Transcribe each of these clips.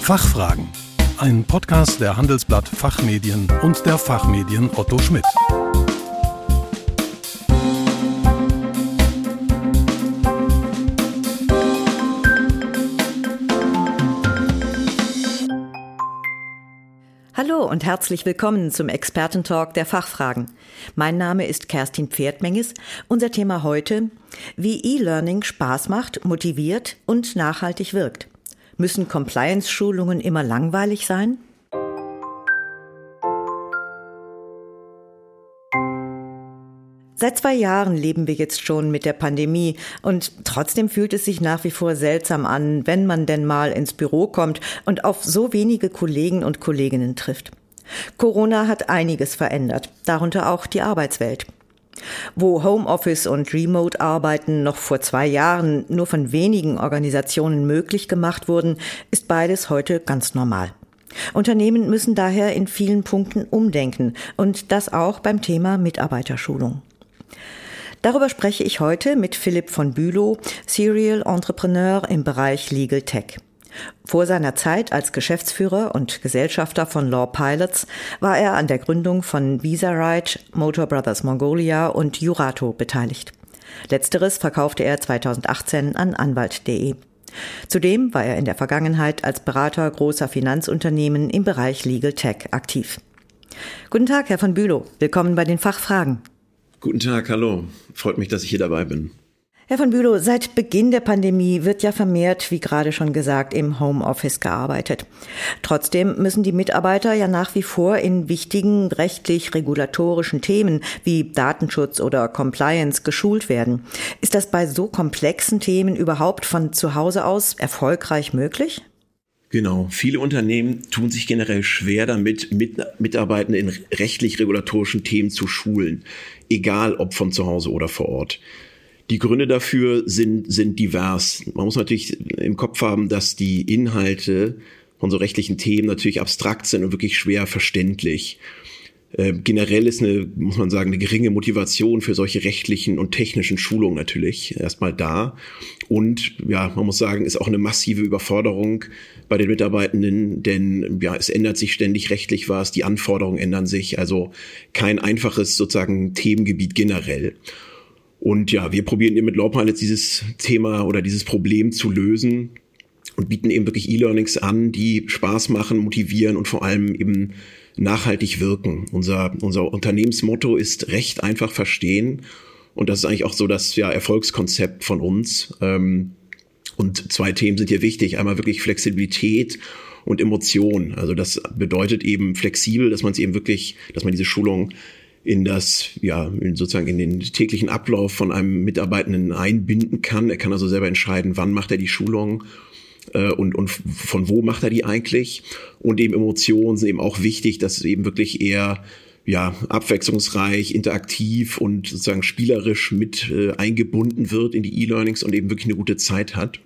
Fachfragen. Ein Podcast der Handelsblatt Fachmedien und der Fachmedien Otto Schmidt. Hallo und herzlich willkommen zum Expertentalk der Fachfragen. Mein Name ist Kerstin Pferdmenges. Unser Thema heute, wie E-Learning Spaß macht, motiviert und nachhaltig wirkt. Müssen Compliance-Schulungen immer langweilig sein? Seit zwei Jahren leben wir jetzt schon mit der Pandemie und trotzdem fühlt es sich nach wie vor seltsam an, wenn man denn mal ins Büro kommt und auf so wenige Kollegen und Kolleginnen trifft. Corona hat einiges verändert, darunter auch die Arbeitswelt. Wo Homeoffice und Remote-Arbeiten noch vor zwei Jahren nur von wenigen Organisationen möglich gemacht wurden, ist beides heute ganz normal. Unternehmen müssen daher in vielen Punkten umdenken und das auch beim Thema Mitarbeiterschulung. Darüber spreche ich heute mit Philipp von Bülow, Serial Entrepreneur im Bereich Legal Tech. Vor seiner Zeit als Geschäftsführer und Gesellschafter von Law Pilots war er an der Gründung von VisaRide, Motor Brothers Mongolia und Jurato beteiligt. Letzteres verkaufte er 2018 an Anwalt.de. Zudem war er in der Vergangenheit als Berater großer Finanzunternehmen im Bereich Legal Tech aktiv. Guten Tag, Herr von Bülow. Willkommen bei den Fachfragen. Guten Tag, hallo. Freut mich, dass ich hier dabei bin. Herr von Bülow, seit Beginn der Pandemie wird ja vermehrt, wie gerade schon gesagt, im Homeoffice gearbeitet. Trotzdem müssen die Mitarbeiter ja nach wie vor in wichtigen rechtlich-regulatorischen Themen wie Datenschutz oder Compliance geschult werden. Ist das bei so komplexen Themen überhaupt von zu Hause aus erfolgreich möglich? Genau. Viele Unternehmen tun sich generell schwer damit, mit Mitarbeitende in rechtlich-regulatorischen Themen zu schulen, egal ob von zu Hause oder vor Ort. Die Gründe dafür sind, sind divers. Man muss natürlich im Kopf haben, dass die Inhalte von so rechtlichen Themen natürlich abstrakt sind und wirklich schwer verständlich. Äh, generell ist eine, muss man sagen, eine geringe Motivation für solche rechtlichen und technischen Schulungen natürlich erstmal da. Und ja, man muss sagen, ist auch eine massive Überforderung bei den Mitarbeitenden, denn ja, es ändert sich ständig rechtlich was, die Anforderungen ändern sich, also kein einfaches sozusagen Themengebiet generell. Und ja, wir probieren eben mit Lawpilots dieses Thema oder dieses Problem zu lösen und bieten eben wirklich E-Learnings an, die Spaß machen, motivieren und vor allem eben nachhaltig wirken. Unser, unser Unternehmensmotto ist recht einfach verstehen. Und das ist eigentlich auch so das ja, Erfolgskonzept von uns. Ähm, und zwei Themen sind hier wichtig. Einmal wirklich Flexibilität und Emotion. Also das bedeutet eben flexibel, dass man es eben wirklich, dass man diese Schulung in das, ja, sozusagen in den täglichen Ablauf von einem Mitarbeitenden einbinden kann. Er kann also selber entscheiden, wann macht er die Schulung äh, und, und von wo macht er die eigentlich. Und eben Emotionen sind eben auch wichtig, dass es eben wirklich eher ja, abwechslungsreich, interaktiv und sozusagen spielerisch mit äh, eingebunden wird in die E-Learnings und eben wirklich eine gute Zeit hat.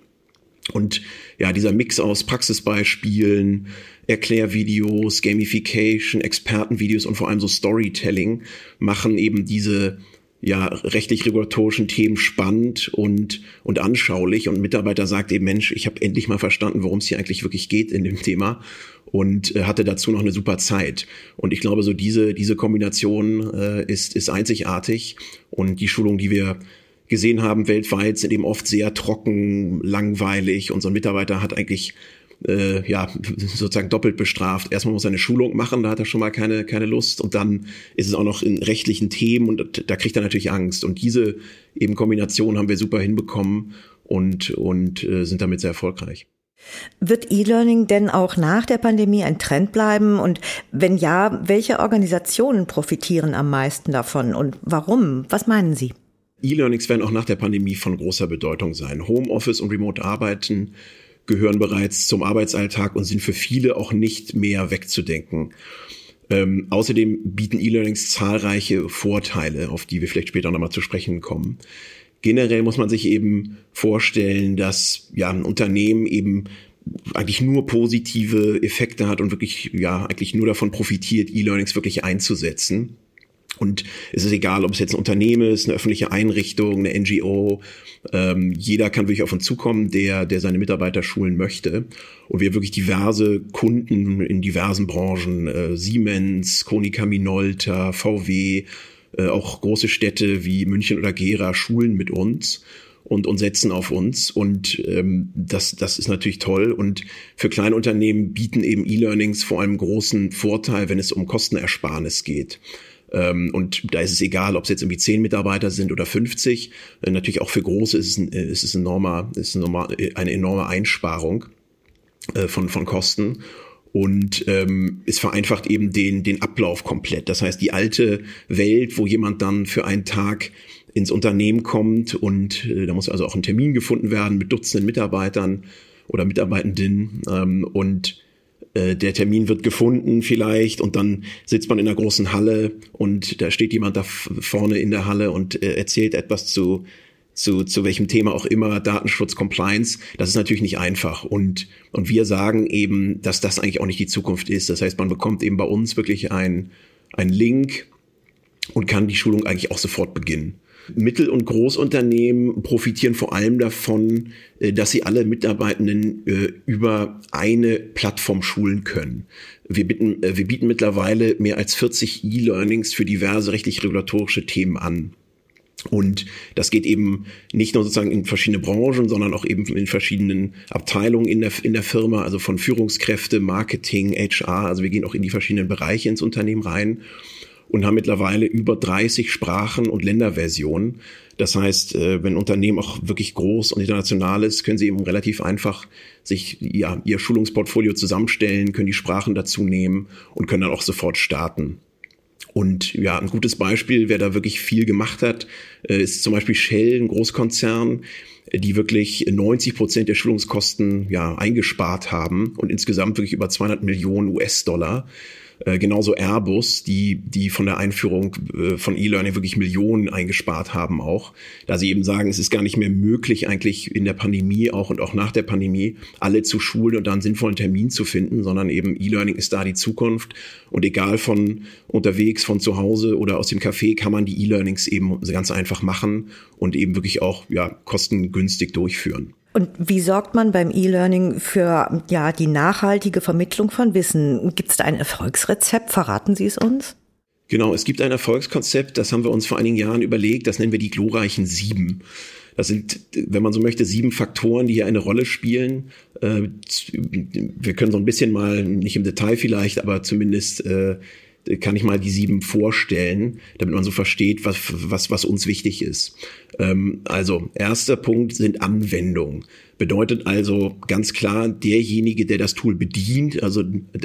Und ja, dieser Mix aus Praxisbeispielen, Erklärvideos, Gamification, Expertenvideos und vor allem so Storytelling machen eben diese ja rechtlich regulatorischen Themen spannend und und anschaulich. Und Mitarbeiter sagt eben Mensch, ich habe endlich mal verstanden, worum es hier eigentlich wirklich geht in dem Thema und äh, hatte dazu noch eine super Zeit. Und ich glaube so diese diese Kombination äh, ist ist einzigartig. Und die Schulung, die wir gesehen haben weltweit, sind eben oft sehr trocken, langweilig. Unser Mitarbeiter hat eigentlich äh, ja sozusagen doppelt bestraft. Erstmal muss er eine Schulung machen, da hat er schon mal keine keine Lust und dann ist es auch noch in rechtlichen Themen und da kriegt er natürlich Angst. Und diese eben Kombination haben wir super hinbekommen und und äh, sind damit sehr erfolgreich. Wird E-Learning denn auch nach der Pandemie ein Trend bleiben? Und wenn ja, welche Organisationen profitieren am meisten davon und warum? Was meinen Sie? E-Learnings werden auch nach der Pandemie von großer Bedeutung sein. Homeoffice und Remote-Arbeiten gehören bereits zum Arbeitsalltag und sind für viele auch nicht mehr wegzudenken. Ähm, außerdem bieten E-Learnings zahlreiche Vorteile, auf die wir vielleicht später nochmal zu sprechen kommen. Generell muss man sich eben vorstellen, dass ja ein Unternehmen eben eigentlich nur positive Effekte hat und wirklich ja eigentlich nur davon profitiert, E-Learnings wirklich einzusetzen. Und es ist egal, ob es jetzt ein Unternehmen ist, eine öffentliche Einrichtung, eine NGO. Ähm, jeder kann wirklich auf uns zukommen, der, der seine Mitarbeiter schulen möchte. Und wir haben wirklich diverse Kunden in diversen Branchen, äh, Siemens, Konica Minolta, VW, äh, auch große Städte wie München oder Gera schulen mit uns und, und setzen auf uns. Und ähm, das, das ist natürlich toll. Und für kleine Unternehmen bieten eben E-Learnings vor allem großen Vorteil, wenn es um Kostenersparnis geht. Ähm, und da ist es egal, ob es jetzt irgendwie zehn Mitarbeiter sind oder 50. Äh, natürlich auch für große ist es, ein, ist es enormer, ist eine enorme Einsparung äh, von, von Kosten und ähm, es vereinfacht eben den, den Ablauf komplett. Das heißt, die alte Welt, wo jemand dann für einen Tag ins Unternehmen kommt und äh, da muss also auch ein Termin gefunden werden mit Dutzenden Mitarbeitern oder Mitarbeitenden ähm, und äh, der Termin wird gefunden vielleicht und dann sitzt man in einer großen Halle und da steht jemand da vorne in der Halle und äh, erzählt etwas zu, zu, zu welchem Thema auch immer, Datenschutz, Compliance. Das ist natürlich nicht einfach. Und, und wir sagen eben, dass das eigentlich auch nicht die Zukunft ist. Das heißt, man bekommt eben bei uns wirklich ein, ein Link und kann die Schulung eigentlich auch sofort beginnen. Mittel- und Großunternehmen profitieren vor allem davon, äh, dass sie alle Mitarbeitenden äh, über eine Plattform schulen können. Wir bieten, äh, wir bieten mittlerweile mehr als 40 E-Learnings für diverse rechtlich-regulatorische Themen an. Und das geht eben nicht nur sozusagen in verschiedene Branchen, sondern auch eben in verschiedenen Abteilungen in der, in der Firma, also von Führungskräfte, Marketing, HR. Also wir gehen auch in die verschiedenen Bereiche ins Unternehmen rein und haben mittlerweile über 30 Sprachen und Länderversionen. Das heißt, äh, wenn ein Unternehmen auch wirklich groß und international ist, können sie eben relativ einfach sich ja, ihr Schulungsportfolio zusammenstellen, können die Sprachen dazu nehmen und können dann auch sofort starten. Und ja, ein gutes Beispiel, wer da wirklich viel gemacht hat, äh, ist zum Beispiel Shell, ein Großkonzern, die wirklich 90 Prozent der Schulungskosten ja eingespart haben und insgesamt wirklich über 200 Millionen US-Dollar. Äh, genauso Airbus, die, die von der Einführung äh, von E-Learning wirklich Millionen eingespart haben auch, da sie eben sagen, es ist gar nicht mehr möglich eigentlich in der Pandemie auch und auch nach der Pandemie alle zu schulen und da einen sinnvollen Termin zu finden, sondern eben E-Learning ist da die Zukunft und egal von unterwegs, von zu Hause oder aus dem Café kann man die E-Learnings eben ganz einfach machen und eben wirklich auch ja, kostengünstig durchführen. Und wie sorgt man beim E-Learning für ja die nachhaltige Vermittlung von Wissen? Gibt es da ein Erfolgsrezept? Verraten Sie es uns? Genau, es gibt ein Erfolgskonzept, das haben wir uns vor einigen Jahren überlegt, das nennen wir die glorreichen Sieben. Das sind, wenn man so möchte, sieben Faktoren, die hier eine Rolle spielen. Äh, wir können so ein bisschen mal, nicht im Detail vielleicht, aber zumindest äh, kann ich mal die sieben vorstellen, damit man so versteht, was, was, was uns wichtig ist. Ähm, also, erster Punkt sind Anwendungen. Bedeutet also ganz klar, derjenige, der das Tool bedient, also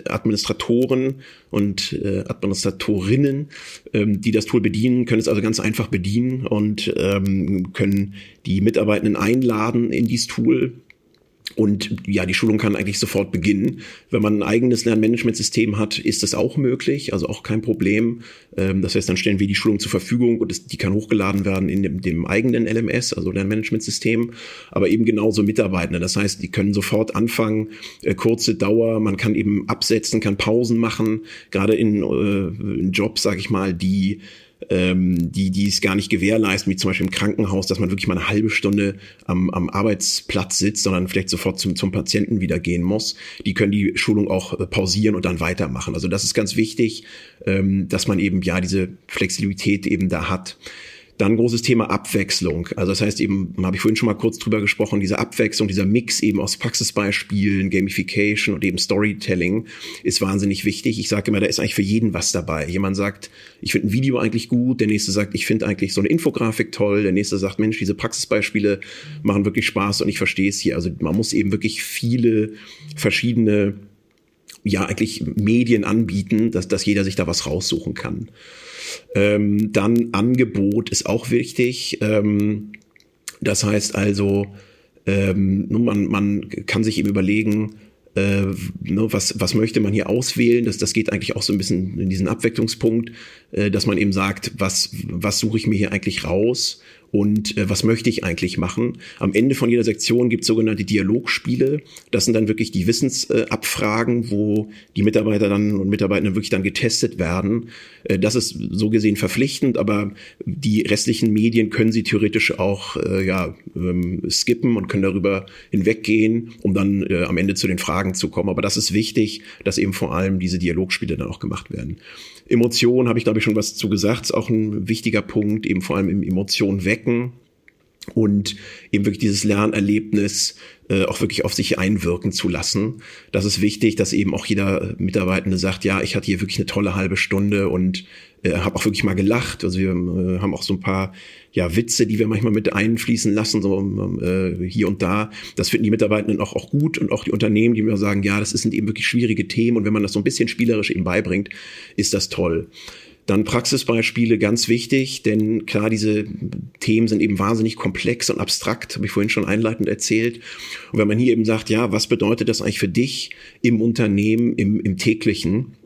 Administratoren und äh, Administratorinnen, ähm, die das Tool bedienen, können es also ganz einfach bedienen und ähm, können die Mitarbeitenden einladen in dieses Tool und ja, die Schulung kann eigentlich sofort beginnen. Wenn man ein eigenes Lernmanagementsystem hat, ist das auch möglich, also auch kein Problem. Ähm, das heißt, dann stellen wir die Schulung zur Verfügung und die kann hochgeladen werden in dem, dem eigenen LMS, also Lernmanagementsystem, aber eben genauso Mitarbeitende. Das heißt, die können sofort anfangen, äh, kurze Dauer, man kann eben absetzen, kann Pausen machen, gerade in, äh, in Jobs, sage ich mal, die ähm, die, die es gar nicht gewährleisten, wie zum Beispiel im Krankenhaus, dass man wirklich mal eine halbe Stunde am, am Arbeitsplatz sitzt, sondern vielleicht sofort zum, zum Patienten wieder gehen muss. Die können die Schulung auch äh, pausieren und dann weitermachen. Also das ist ganz wichtig, ähm, dass man eben ja diese Flexibilität eben da hat. Dann großes Thema Abwechslung. Also das heißt eben, habe ich vorhin schon mal kurz drüber gesprochen, diese Abwechslung, dieser Mix eben aus Praxisbeispielen, Gamification und eben Storytelling ist wahnsinnig wichtig. Ich sage immer, da ist eigentlich für jeden was dabei. Jemand sagt, ich finde ein Video eigentlich gut, der nächste sagt, ich finde eigentlich so eine Infografik toll, der nächste sagt, Mensch, diese Praxisbeispiele machen wirklich Spaß und ich verstehe es hier. Also man muss eben wirklich viele verschiedene ja eigentlich Medien anbieten, dass, dass jeder sich da was raussuchen kann. Ähm, dann Angebot ist auch wichtig. Ähm, das heißt also, ähm, man, man kann sich eben überlegen, äh, ne, was, was möchte man hier auswählen? Das, das geht eigentlich auch so ein bisschen in diesen Abwechslungspunkt, äh, dass man eben sagt, was, was suche ich mir hier eigentlich raus und äh, was möchte ich eigentlich machen. Am Ende von jeder Sektion gibt es sogenannte Dialogspiele. Das sind dann wirklich die Wissensabfragen, äh, wo die Mitarbeiter dann und Mitarbeiter wirklich dann getestet werden. Äh, das ist so gesehen verpflichtend, aber die restlichen Medien können sie theoretisch auch äh, ja, ähm, skippen und können darüber hinweggehen, um dann äh, am Ende zu den Fragen zu kommen. Aber das ist wichtig, dass eben vor allem diese Dialogspiele dann auch gemacht werden. Emotionen habe ich, glaube ich, schon was zu gesagt, ist auch ein wichtiger Punkt, eben vor allem im Emotionen wecken und eben wirklich dieses Lernerlebnis äh, auch wirklich auf sich einwirken zu lassen. Das ist wichtig, dass eben auch jeder Mitarbeitende sagt, ja, ich hatte hier wirklich eine tolle halbe Stunde und äh, habe auch wirklich mal gelacht. Also wir äh, haben auch so ein paar ja Witze, die wir manchmal mit einfließen lassen, so äh, hier und da. Das finden die Mitarbeitenden auch, auch gut und auch die Unternehmen, die mir sagen, ja, das sind eben wirklich schwierige Themen und wenn man das so ein bisschen spielerisch eben beibringt, ist das toll. Dann Praxisbeispiele, ganz wichtig, denn klar, diese Themen sind eben wahnsinnig komplex und abstrakt, habe ich vorhin schon einleitend erzählt. Und wenn man hier eben sagt, ja, was bedeutet das eigentlich für dich im Unternehmen, im, im täglichen?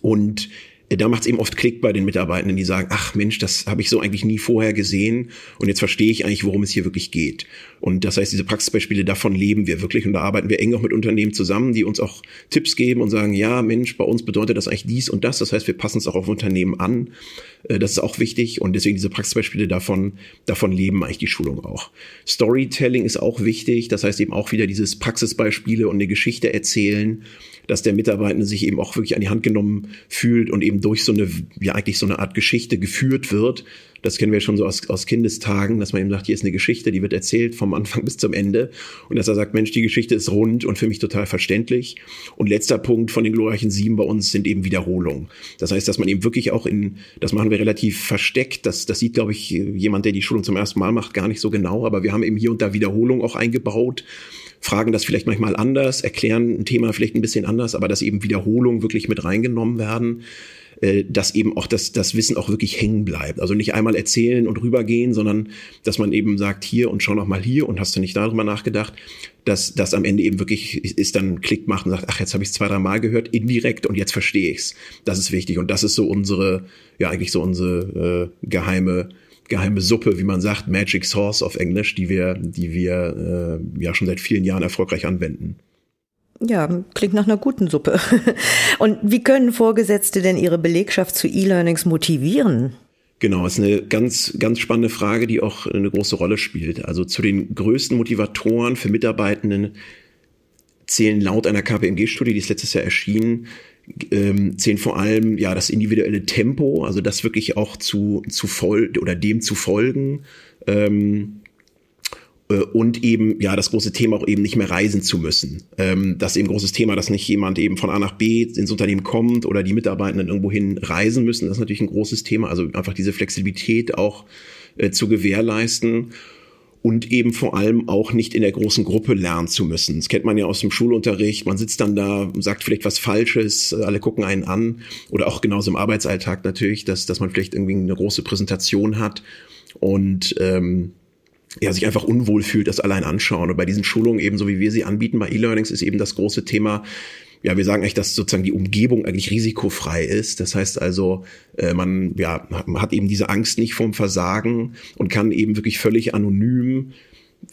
Und da macht es eben oft Klick bei den Mitarbeitenden, die sagen, ach Mensch, das habe ich so eigentlich nie vorher gesehen und jetzt verstehe ich eigentlich, worum es hier wirklich geht. Und das heißt, diese Praxisbeispiele, davon leben wir wirklich und da arbeiten wir eng auch mit Unternehmen zusammen, die uns auch Tipps geben und sagen, ja Mensch, bei uns bedeutet das eigentlich dies und das. Das heißt, wir passen es auch auf Unternehmen an. Äh, das ist auch wichtig und deswegen diese Praxisbeispiele davon, davon leben eigentlich die Schulung auch. Storytelling ist auch wichtig, das heißt eben auch wieder dieses Praxisbeispiele und eine Geschichte erzählen dass der Mitarbeiter sich eben auch wirklich an die Hand genommen fühlt und eben durch so eine, ja eigentlich so eine Art Geschichte geführt wird. Das kennen wir schon so aus, aus Kindestagen, dass man eben sagt, hier ist eine Geschichte, die wird erzählt vom Anfang bis zum Ende. Und dass er sagt, Mensch, die Geschichte ist rund und für mich total verständlich. Und letzter Punkt von den glorreichen sieben bei uns sind eben Wiederholungen. Das heißt, dass man eben wirklich auch in, das machen wir relativ versteckt, das, das sieht, glaube ich, jemand, der die Schulung zum ersten Mal macht, gar nicht so genau, aber wir haben eben hier und da Wiederholungen auch eingebaut fragen das vielleicht manchmal anders, erklären ein Thema vielleicht ein bisschen anders, aber dass eben Wiederholungen wirklich mit reingenommen werden, äh, dass eben auch das, das Wissen auch wirklich hängen bleibt. Also nicht einmal erzählen und rübergehen, sondern dass man eben sagt, hier und schau noch mal hier und hast du nicht darüber nachgedacht, dass das am Ende eben wirklich ist dann Klick macht und sagt, ach, jetzt habe ich es zwei, drei Mal gehört, indirekt und jetzt verstehe ich's. Das ist wichtig und das ist so unsere, ja eigentlich so unsere äh, geheime geheime Suppe, wie man sagt, Magic Sauce auf Englisch, die wir, die wir äh, ja schon seit vielen Jahren erfolgreich anwenden. Ja, klingt nach einer guten Suppe. Und wie können Vorgesetzte denn ihre Belegschaft zu E-Learnings motivieren? Genau, ist eine ganz, ganz spannende Frage, die auch eine große Rolle spielt. Also zu den größten Motivatoren für Mitarbeitenden zählen laut einer KPMG-Studie, die ist letztes Jahr erschienen, ähm, zählen vor allem ja das individuelle Tempo, also das wirklich auch zu, zu voll oder dem zu folgen. Ähm, äh, und eben ja das große Thema auch eben nicht mehr reisen zu müssen. Ähm, das ist eben großes Thema, dass nicht jemand eben von A nach B ins Unternehmen kommt oder die Mitarbeitenden irgendwo hin reisen müssen. Das ist natürlich ein großes Thema. Also einfach diese Flexibilität auch äh, zu gewährleisten und eben vor allem auch nicht in der großen Gruppe lernen zu müssen. Das kennt man ja aus dem Schulunterricht. Man sitzt dann da, sagt vielleicht was Falsches, alle gucken einen an. Oder auch genauso im Arbeitsalltag natürlich, dass, dass man vielleicht irgendwie eine große Präsentation hat und ähm, ja, sich einfach unwohl fühlt, das allein anschauen. Und bei diesen Schulungen, ebenso wie wir sie anbieten, bei E-Learnings ist eben das große Thema, ja, wir sagen eigentlich, dass sozusagen die Umgebung eigentlich risikofrei ist. Das heißt also, äh, man ja, hat eben diese Angst nicht vorm Versagen und kann eben wirklich völlig anonym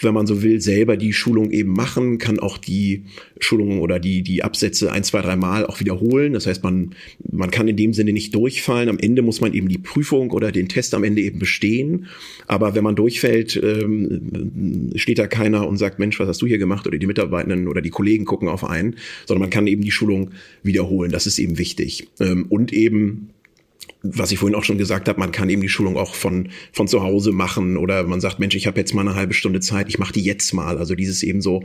wenn man so will, selber die Schulung eben machen, kann auch die Schulungen oder die, die Absätze ein, zwei, drei Mal auch wiederholen. Das heißt, man, man kann in dem Sinne nicht durchfallen. Am Ende muss man eben die Prüfung oder den Test am Ende eben bestehen. Aber wenn man durchfällt, ähm, steht da keiner und sagt, Mensch, was hast du hier gemacht? Oder die Mitarbeitenden oder die Kollegen gucken auf einen, sondern man kann eben die Schulung wiederholen. Das ist eben wichtig. Ähm, und eben was ich vorhin auch schon gesagt habe, man kann eben die Schulung auch von, von zu Hause machen oder man sagt, Mensch, ich habe jetzt mal eine halbe Stunde Zeit, ich mache die jetzt mal. Also dieses eben so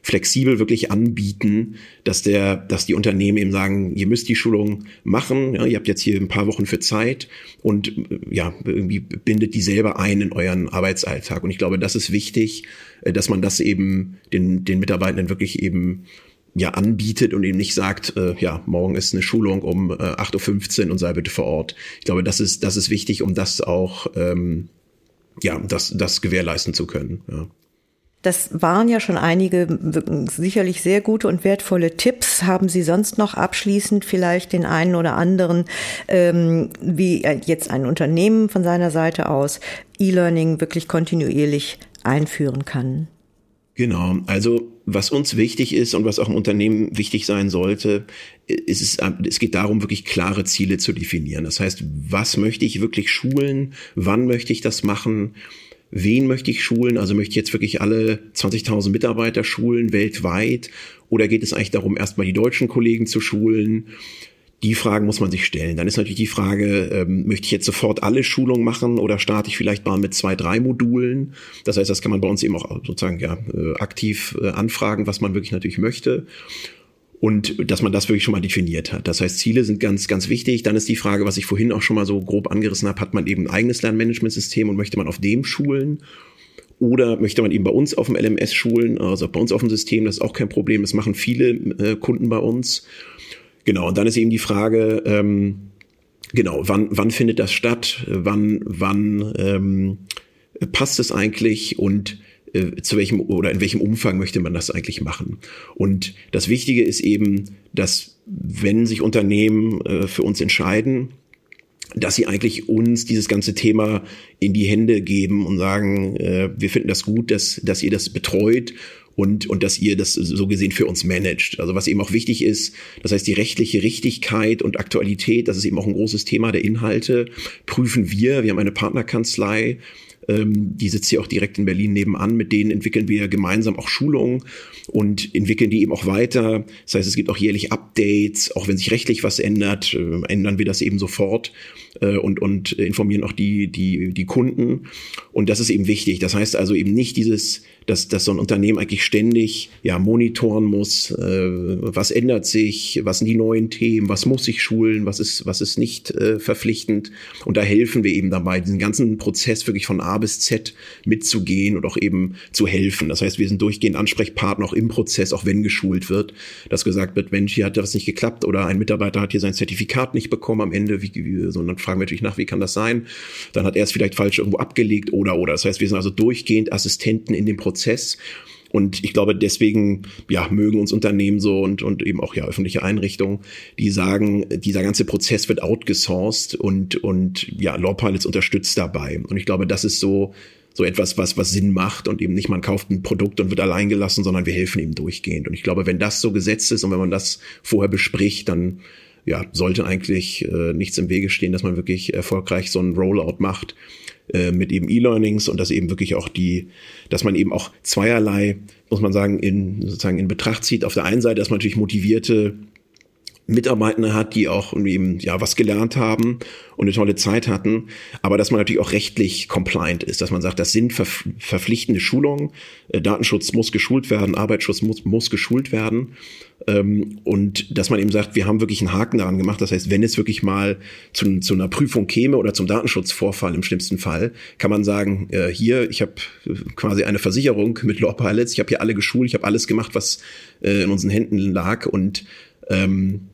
flexibel wirklich anbieten, dass der, dass die Unternehmen eben sagen, ihr müsst die Schulung machen, ja, ihr habt jetzt hier ein paar Wochen für Zeit und ja, irgendwie bindet die selber ein in euren Arbeitsalltag. Und ich glaube, das ist wichtig, äh, dass man das eben den, den Mitarbeitenden wirklich eben ja anbietet und eben nicht sagt, äh, ja, morgen ist eine Schulung um äh, 8.15 Uhr und sei bitte vor Ort. Ich glaube, das ist, das ist wichtig, um das auch ähm, ja, das, das gewährleisten zu können. Ja. Das waren ja schon einige sicherlich sehr gute und wertvolle Tipps. Haben Sie sonst noch abschließend vielleicht den einen oder anderen, ähm, wie jetzt ein Unternehmen von seiner Seite aus E-Learning wirklich kontinuierlich einführen kann? Genau, also was uns wichtig ist und was auch im Unternehmen wichtig sein sollte, ist es, es geht darum, wirklich klare Ziele zu definieren. Das heißt, was möchte ich wirklich schulen, wann möchte ich das machen, wen möchte ich schulen, also möchte ich jetzt wirklich alle 20.000 Mitarbeiter schulen weltweit? Oder geht es eigentlich darum, erstmal die deutschen Kollegen zu schulen? Die Fragen muss man sich stellen. Dann ist natürlich die Frage, ähm, möchte ich jetzt sofort alle Schulungen machen oder starte ich vielleicht mal mit zwei, drei Modulen? Das heißt, das kann man bei uns eben auch sozusagen ja, äh, aktiv äh, anfragen, was man wirklich natürlich möchte. Und dass man das wirklich schon mal definiert hat. Das heißt, Ziele sind ganz, ganz wichtig. Dann ist die Frage, was ich vorhin auch schon mal so grob angerissen habe, hat man eben ein eigenes Lernmanagementsystem und möchte man auf dem schulen? Oder möchte man eben bei uns auf dem LMS schulen, also bei uns auf dem System, das ist auch kein Problem. Das machen viele äh, Kunden bei uns. Genau, und dann ist eben die Frage, ähm, genau, wann, wann findet das statt? Wann, wann ähm, passt es eigentlich und äh, zu welchem oder in welchem Umfang möchte man das eigentlich machen? Und das Wichtige ist eben, dass wenn sich Unternehmen äh, für uns entscheiden, dass sie eigentlich uns dieses ganze Thema in die Hände geben und sagen, äh, wir finden das gut, dass, dass ihr das betreut und, und dass ihr das so gesehen für uns managt. Also was eben auch wichtig ist, das heißt die rechtliche Richtigkeit und Aktualität, das ist eben auch ein großes Thema der Inhalte, prüfen wir. Wir haben eine Partnerkanzlei, ähm, die sitzt hier auch direkt in Berlin nebenan. Mit denen entwickeln wir gemeinsam auch Schulungen und entwickeln die eben auch weiter. Das heißt, es gibt auch jährlich Updates, auch wenn sich rechtlich was ändert, äh, ändern wir das eben sofort äh, und, und informieren auch die, die, die Kunden. Und das ist eben wichtig. Das heißt also eben nicht dieses, dass, dass so ein Unternehmen eigentlich ständig ja monitoren muss, äh, was ändert sich, was sind die neuen Themen, was muss ich schulen, was ist, was ist nicht äh, verpflichtend. Und da helfen wir eben dabei, diesen ganzen Prozess wirklich von A bis Z mitzugehen und auch eben zu helfen. Das heißt, wir sind durchgehend Ansprechpartner auch im Prozess, auch wenn geschult wird, dass gesagt wird, Mensch, hier hat das nicht geklappt oder ein Mitarbeiter hat hier sein Zertifikat nicht bekommen am Ende, wie, wie, sondern fragen wir natürlich nach, wie kann das sein? Dann hat er es vielleicht falsch irgendwo abgelegt oder oder. Das heißt, wir sind also durchgehend Assistenten in dem Prozess. Und ich glaube, deswegen ja, mögen uns Unternehmen so und, und eben auch ja öffentliche Einrichtungen, die sagen, dieser ganze Prozess wird outgesourced und, und ja, Law Pilots unterstützt dabei. Und ich glaube, das ist so, so etwas, was, was Sinn macht und eben nicht man kauft ein Produkt und wird allein gelassen, sondern wir helfen ihm durchgehend. Und ich glaube, wenn das so gesetzt ist und wenn man das vorher bespricht, dann ja, sollte eigentlich äh, nichts im Wege stehen, dass man wirklich erfolgreich so einen Rollout macht äh, mit eben E-Learnings und dass eben wirklich auch die, dass man eben auch zweierlei, muss man sagen, in sozusagen in Betracht zieht. Auf der einen Seite, dass man natürlich motivierte Mitarbeitende hat, die auch eben ja was gelernt haben und eine tolle Zeit hatten, aber dass man natürlich auch rechtlich compliant ist, dass man sagt, das sind ver verpflichtende Schulungen, äh, Datenschutz muss geschult werden, Arbeitsschutz muss, muss geschult werden. Ähm, und dass man eben sagt, wir haben wirklich einen Haken daran gemacht, das heißt, wenn es wirklich mal zu, zu einer Prüfung käme oder zum Datenschutzvorfall im schlimmsten Fall, kann man sagen, äh, hier, ich habe quasi eine Versicherung mit Law Pilots, ich habe hier alle geschult, ich habe alles gemacht, was äh, in unseren Händen lag. Und ähm,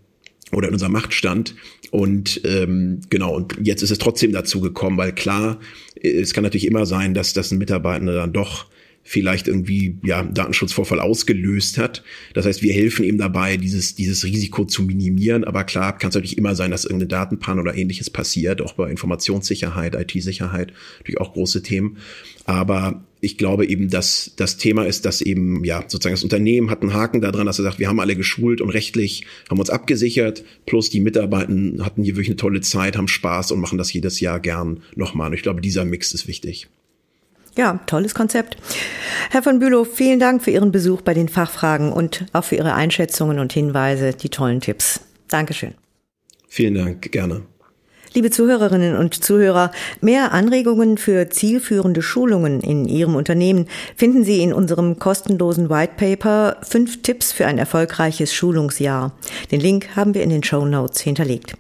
oder in unserem Machtstand. Und ähm, genau, und jetzt ist es trotzdem dazu gekommen, weil klar, es kann natürlich immer sein, dass das ein Mitarbeiter dann doch vielleicht irgendwie ja Datenschutzvorfall ausgelöst hat. Das heißt, wir helfen ihm dabei, dieses dieses Risiko zu minimieren. Aber klar, kann es natürlich immer sein, dass irgendeine Datenpan oder ähnliches passiert, auch bei Informationssicherheit, IT-Sicherheit, natürlich auch große Themen. Aber ich glaube eben, dass das Thema ist, dass eben, ja, sozusagen das Unternehmen hat einen Haken daran, dass er sagt, wir haben alle geschult und rechtlich haben uns abgesichert, plus die Mitarbeiter hatten hier wirklich eine tolle Zeit, haben Spaß und machen das jedes Jahr gern nochmal. Und ich glaube, dieser Mix ist wichtig. Ja, tolles Konzept. Herr von Bülow, vielen Dank für Ihren Besuch bei den Fachfragen und auch für Ihre Einschätzungen und Hinweise, die tollen Tipps. Dankeschön. Vielen Dank, gerne. Liebe Zuhörerinnen und Zuhörer, mehr Anregungen für zielführende Schulungen in Ihrem Unternehmen finden Sie in unserem kostenlosen White Paper Fünf Tipps für ein erfolgreiches Schulungsjahr. Den Link haben wir in den Show Notes hinterlegt.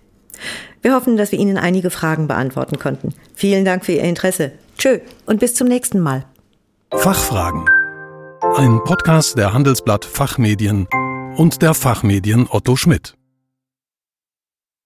Wir hoffen, dass wir Ihnen einige Fragen beantworten konnten. Vielen Dank für Ihr Interesse. Tschö und bis zum nächsten Mal. Fachfragen. Ein Podcast der Handelsblatt Fachmedien und der Fachmedien Otto Schmidt.